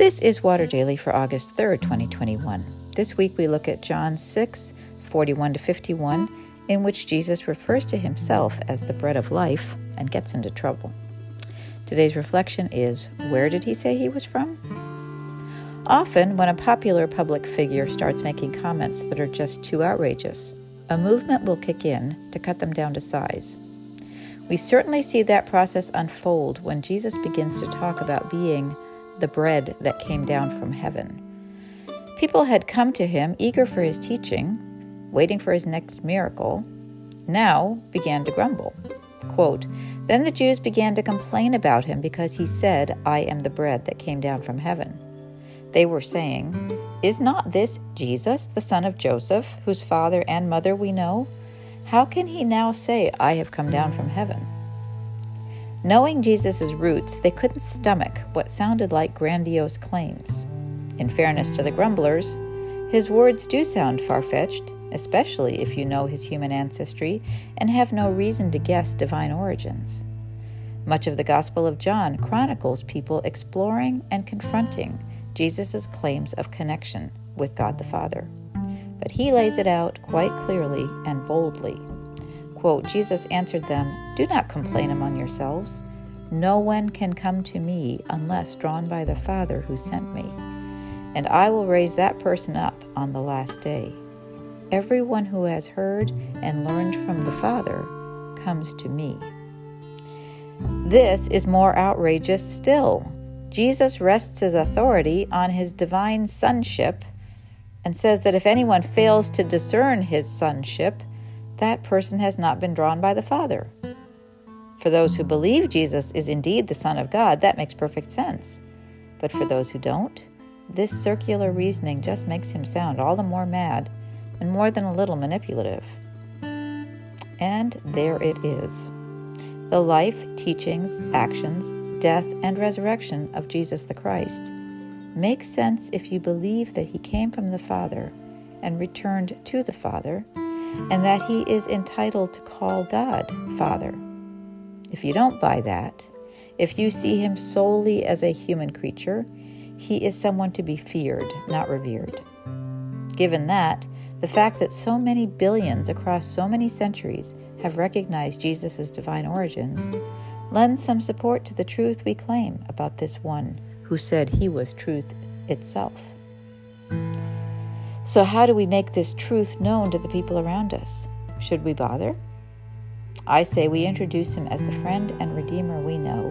This is Water Daily for August 3rd, 2021. This week we look at John 6, 41 to 51, in which Jesus refers to himself as the bread of life and gets into trouble. Today's reflection is Where did he say he was from? Often, when a popular public figure starts making comments that are just too outrageous, a movement will kick in to cut them down to size. We certainly see that process unfold when Jesus begins to talk about being the bread that came down from heaven. People had come to him eager for his teaching, waiting for his next miracle, now began to grumble. Quote, then the Jews began to complain about him because he said, I am the bread that came down from heaven. They were saying, Is not this Jesus, the son of Joseph, whose father and mother we know? How can he now say, I have come down from heaven? Knowing Jesus' roots, they couldn't stomach what sounded like grandiose claims. In fairness to the grumblers, his words do sound far fetched, especially if you know his human ancestry and have no reason to guess divine origins. Much of the Gospel of John chronicles people exploring and confronting Jesus' claims of connection with God the Father. But he lays it out quite clearly and boldly. Quote, Jesus answered them, Do not complain among yourselves. No one can come to me unless drawn by the Father who sent me. And I will raise that person up on the last day. Everyone who has heard and learned from the Father comes to me. This is more outrageous still. Jesus rests his authority on his divine sonship and says that if anyone fails to discern his sonship, that person has not been drawn by the Father. For those who believe Jesus is indeed the Son of God, that makes perfect sense. But for those who don't, this circular reasoning just makes him sound all the more mad and more than a little manipulative. And there it is the life, teachings, actions, death, and resurrection of Jesus the Christ makes sense if you believe that he came from the Father and returned to the Father and that he is entitled to call God Father. If you don't buy that, if you see him solely as a human creature, he is someone to be feared, not revered. Given that, the fact that so many billions across so many centuries have recognized Jesus' divine origins lends some support to the truth we claim about this one who said he was truth itself. So, how do we make this truth known to the people around us? Should we bother? I say we introduce him as the friend and redeemer we know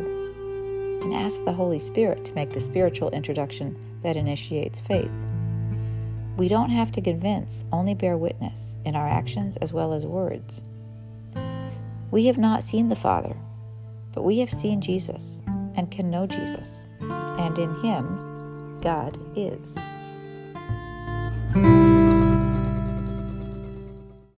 and ask the Holy Spirit to make the spiritual introduction that initiates faith. We don't have to convince, only bear witness in our actions as well as words. We have not seen the Father, but we have seen Jesus and can know Jesus, and in him, God is.